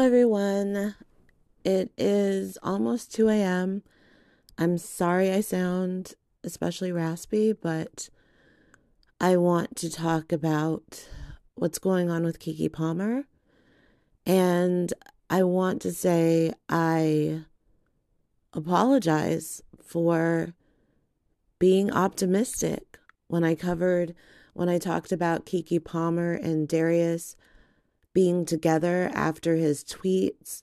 Hello, everyone. It is almost 2 a.m. I'm sorry I sound especially raspy, but I want to talk about what's going on with Keke Palmer. And I want to say I apologize for being optimistic when I covered, when I talked about Keke Palmer and Darius being together after his tweets.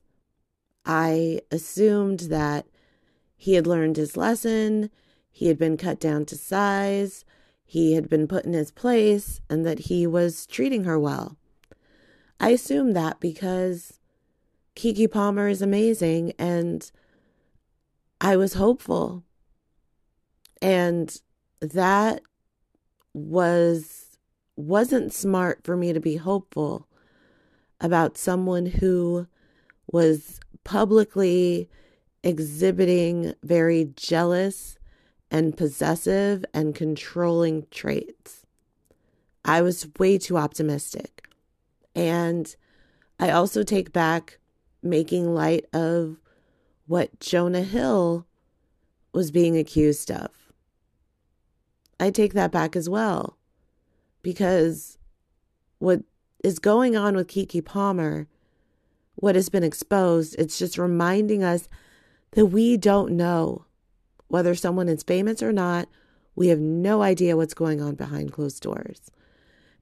I assumed that he had learned his lesson, he had been cut down to size, he had been put in his place, and that he was treating her well. I assumed that because Keke Palmer is amazing and I was hopeful. And that was wasn't smart for me to be hopeful about someone who was publicly exhibiting very jealous and possessive and controlling traits. I was way too optimistic. And I also take back making light of what Jonah Hill was being accused of. I take that back as well because what is going on with Keke Palmer, what has been exposed, it's just reminding us that we don't know whether someone is famous or not. We have no idea what's going on behind closed doors.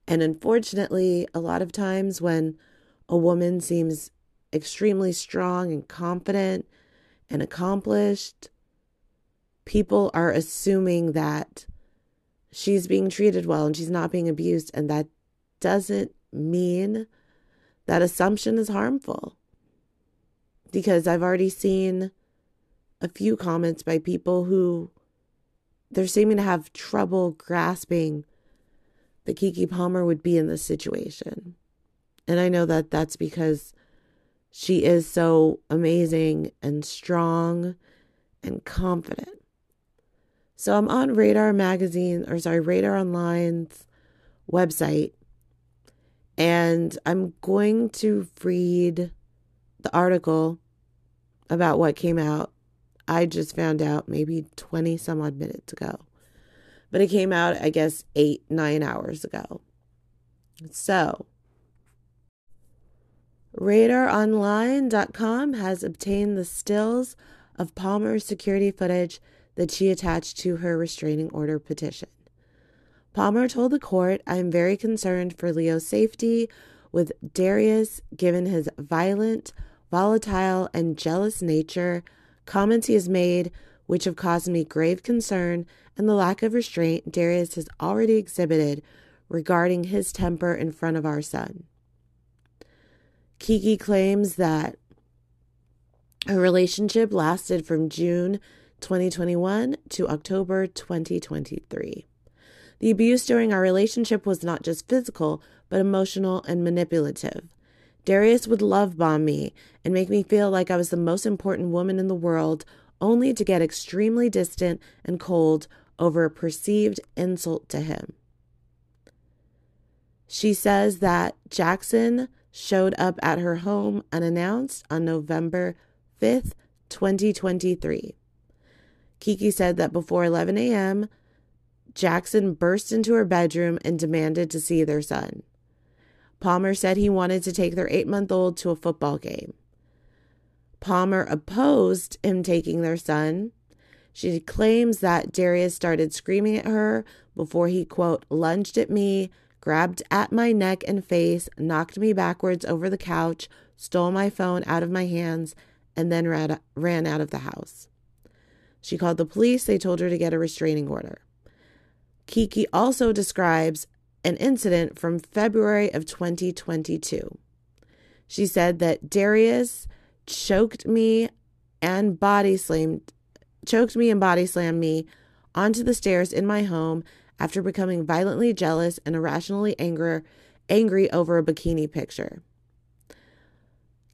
And unfortunately, a lot of times when a woman seems extremely strong and confident and accomplished, people are assuming that she's being treated well and she's not being abused. And that doesn't mean that assumption is harmful. Because I've already seen a few comments by people who they're seeming to have trouble grasping that Keke Palmer would be in this situation. And I know that that's because she is so amazing and strong and confident. So I'm on Radar Magazine, or sorry, Radar Online's website, and I'm going to read the article about what came out. I just found out maybe 20 some odd minutes ago. But it came out, I guess, eight, nine hours ago. So, RadarOnline.com has obtained the stills of Palmer's security footage that she attached to her restraining order petition. Palmer told the court, I am very concerned for Leo's safety with Darius, given his violent, volatile, and jealous nature, comments he has made which have caused me grave concern, and the lack of restraint Darius has already exhibited regarding his temper in front of our son. Keke claims that her relationship lasted from June 2021 to October 2023. The abuse during our relationship was not just physical, but emotional and manipulative. Darius would love bomb me and make me feel like I was the most important woman in the world, only to get extremely distant and cold over a perceived insult to him. She says that Jackson showed up at her home unannounced on November 5th, 2023. Keke said that before 11 a.m., Jackson burst into her bedroom and demanded to see their son. Palmer said he wanted to take their eight month old to a football game. Palmer opposed him taking their son. She claims that Darius started screaming at her before he, quote, lunged at me, grabbed at my neck and face, knocked me backwards over the couch, stole my phone out of my hands, and then ran, out of the house. She called the police. They told her to get a restraining order. Keke also describes an incident from February of 2022. She said that Darius choked me and body slammed choked me and body slammed me onto the stairs in my home after becoming violently jealous and irrationally angry angry over a bikini picture.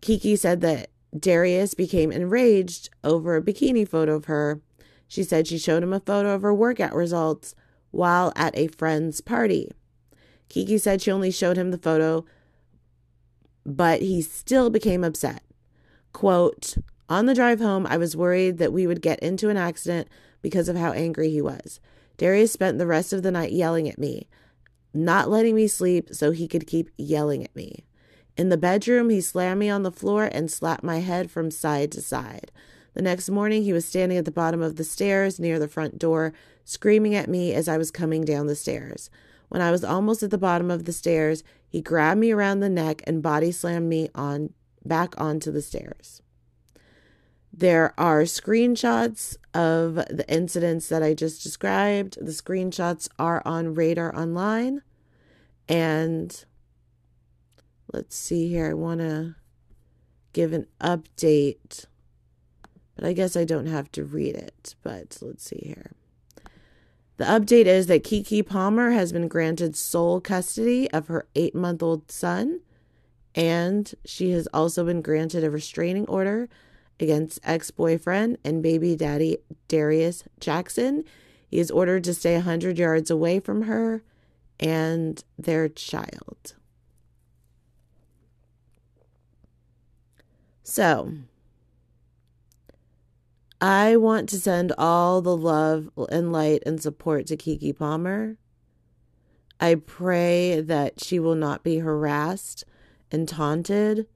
Keke said that Darius became enraged over a bikini photo of her. She said she showed him a photo of her workout results while at a friend's party. Keke said she only showed him the photo but he still became upset. Quote, on the drive home, I was worried that we would get into an accident because of how angry he was. Darius spent the rest of the night yelling at me, not letting me sleep so he could keep yelling at me. In the bedroom, he slammed me on the floor and slapped my head from side to side. The next morning, he was standing at the bottom of the stairs near the front door, screaming at me as I was coming down the stairs. When I was almost at the bottom of the stairs, he grabbed me around the neck and body slammed me on back onto the stairs. There are screenshots of the incidents that I just described. The screenshots are on Radar Online. And let's see here. I want to give an update, but I guess I don't have to read it. But let's see here. The update is that Keke Palmer has been granted sole custody of her eight month old son, and she has also been granted a restraining order against ex boyfriend and baby daddy Darius Jackson. He is ordered to stay 100 yards away from her and their child. So, I want to send all the love and light and support to Keke Palmer. I pray that she will not be harassed and taunted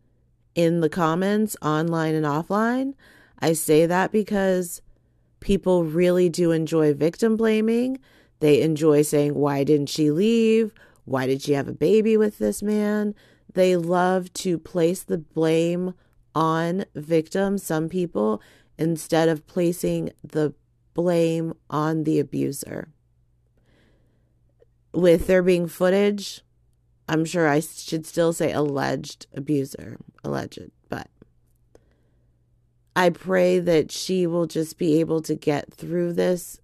in the comments, online and offline. I say that because people really do enjoy victim blaming. They enjoy saying, Why didn't she leave? Why did she have a baby with this man? They love to place the blame on victims, some people, instead of placing the blame on the abuser. With there being footage, I'm sure I should still say alleged abuser, alleged, but I pray that she will just be able to get through this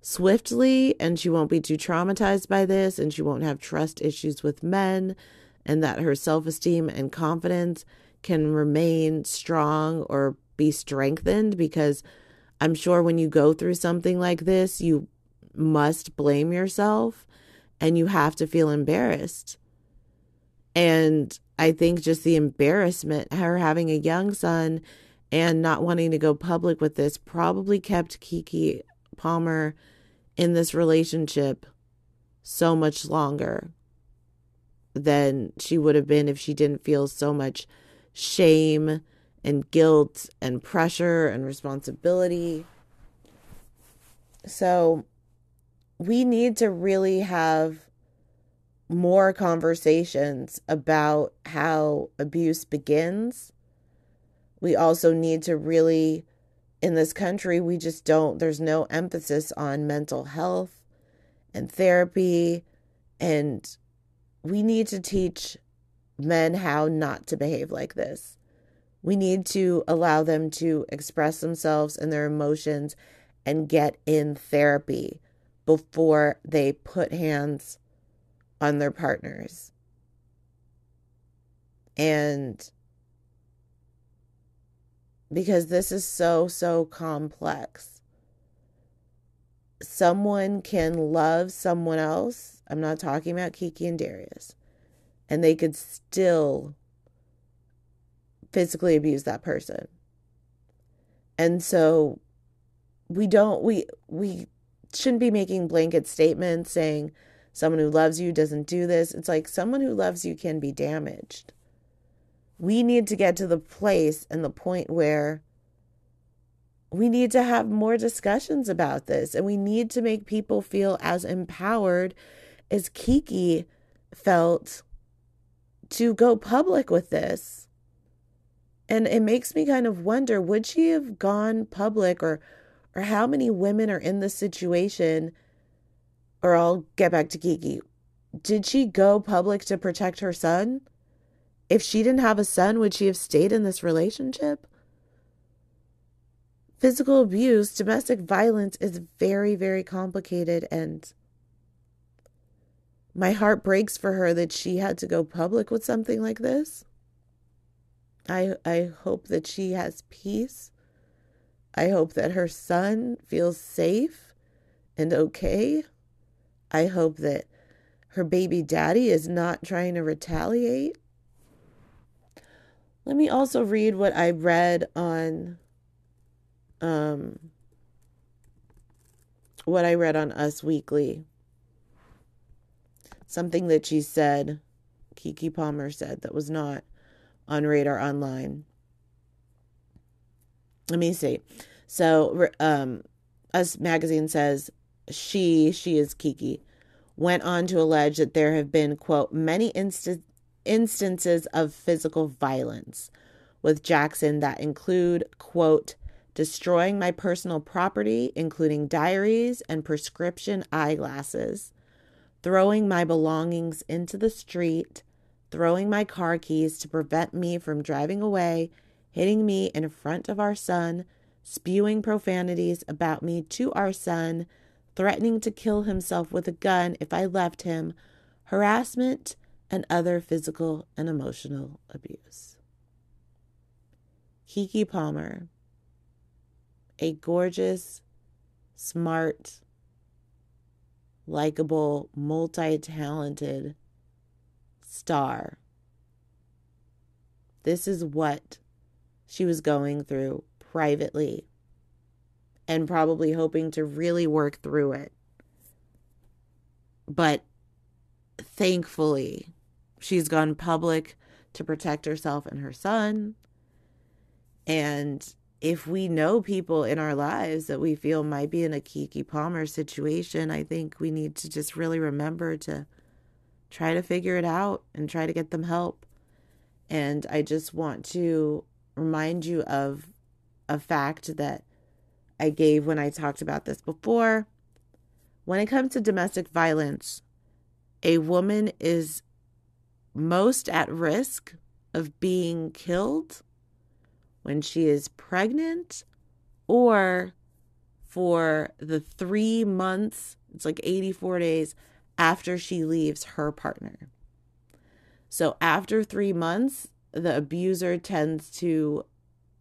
swiftly and she won't be too traumatized by this and she won't have trust issues with men and that her self esteem and confidence can remain strong or be strengthened because I'm sure when you go through something like this, you must blame yourself and you have to feel embarrassed. And I think just the embarrassment, her having a young son and not wanting to go public with this, probably kept Keke Palmer in this relationship so much longer than she would have been if she didn't feel so much shame and guilt and pressure and responsibility. So we need to really have more conversations about how abuse begins. We also need to really, in this country, we just don't, there's no emphasis on mental health and therapy. And we need to teach men how not to behave like this. We need to allow them to express themselves and their emotions and get in therapy before they put hands on their partners. And because this is so, so complex. Someone can love someone else. I'm not talking about Keke and Darius. And they could still physically abuse that person. And so we don't we we shouldn't be making blanket statements saying someone who loves you doesn't do this. It's like someone who loves you can be damaged. We need to get to the place and the point where we need to have more discussions about this and we need to make people feel as empowered as Keke felt to go public with this. And it makes me kind of wonder would she have gone public or or how many women are in this situation or I'll get back to Keke. Did she go public to protect her son? If she didn't have a son, would she have stayed in this relationship? Physical abuse, domestic violence is very, very complicated, and my heart breaks for her that she had to go public with something like this. I, I hope that she has peace. I hope that her son feels safe and okay. I hope that her baby daddy is not trying to retaliate. Let me also read what I read on um what I read on Us Weekly. Something that she said, Keke Palmer said, that was not on Radar Online. Let me see. So, um, Us Magazine says she, she is Keke, went on to allege that there have been, quote, many inst- instances of physical violence with Jackson that include, quote, destroying my personal property, including diaries and prescription eyeglasses, throwing my belongings into the street, throwing my car keys to prevent me from driving away, hitting me in front of our son, spewing profanities about me to our son, threatening to kill himself with a gun if I left him, harassment, and other physical and emotional abuse. Keke Palmer, a gorgeous, smart, likable, multi talented star. This is what she was going through privately and probably hoping to really work through it. But thankfully, she's gone public to protect herself and her son. And if we know people in our lives that we feel might be in a Keke Palmer situation, I think we need to just really remember to try to figure it out and try to get them help. And I just want to remind you of a fact that I gave when I talked about this before. When it comes to domestic violence, a woman is most at risk of being killed when she is pregnant or for the three months, it's like 84 days after she leaves her partner. So after three months, the abuser tends to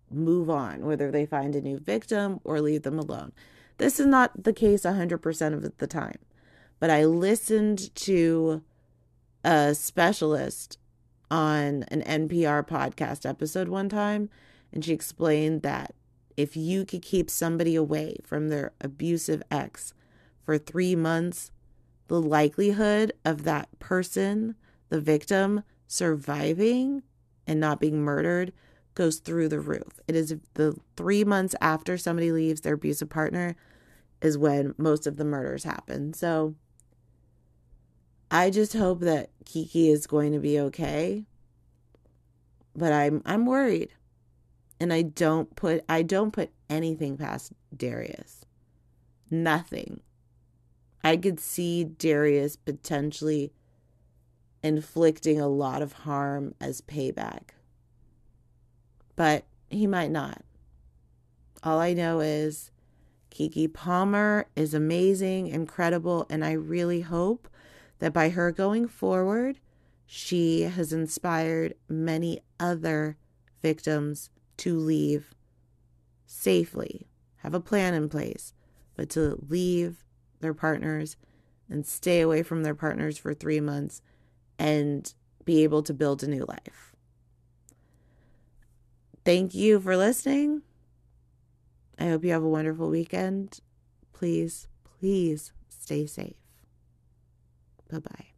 move on, whether they find a new victim or leave them alone. This is not the case 100% of the time, but I listened to a specialist on an NPR podcast episode one time, and she explained that if you could keep somebody away from their abusive ex for three months, the likelihood of that person, the victim, surviving and not being murdered goes through the roof. It is the three months after somebody leaves their abusive partner is when most of the murders happen. So I just hope that Keke is going to be okay. But I'm I'm worried. And I don't put I don't put anything past Darius. Nothing. I could see Darius potentially inflicting a lot of harm as payback. But he might not. All I know is Keke Palmer is amazing, incredible, and I really hope that by her going forward, she has inspired many other victims to leave safely, have a plan in place, but to leave their partners and stay away from their partners for three months and be able to build a new life. Thank you for listening. I hope you have a wonderful weekend. Please, please stay safe. Bye bye.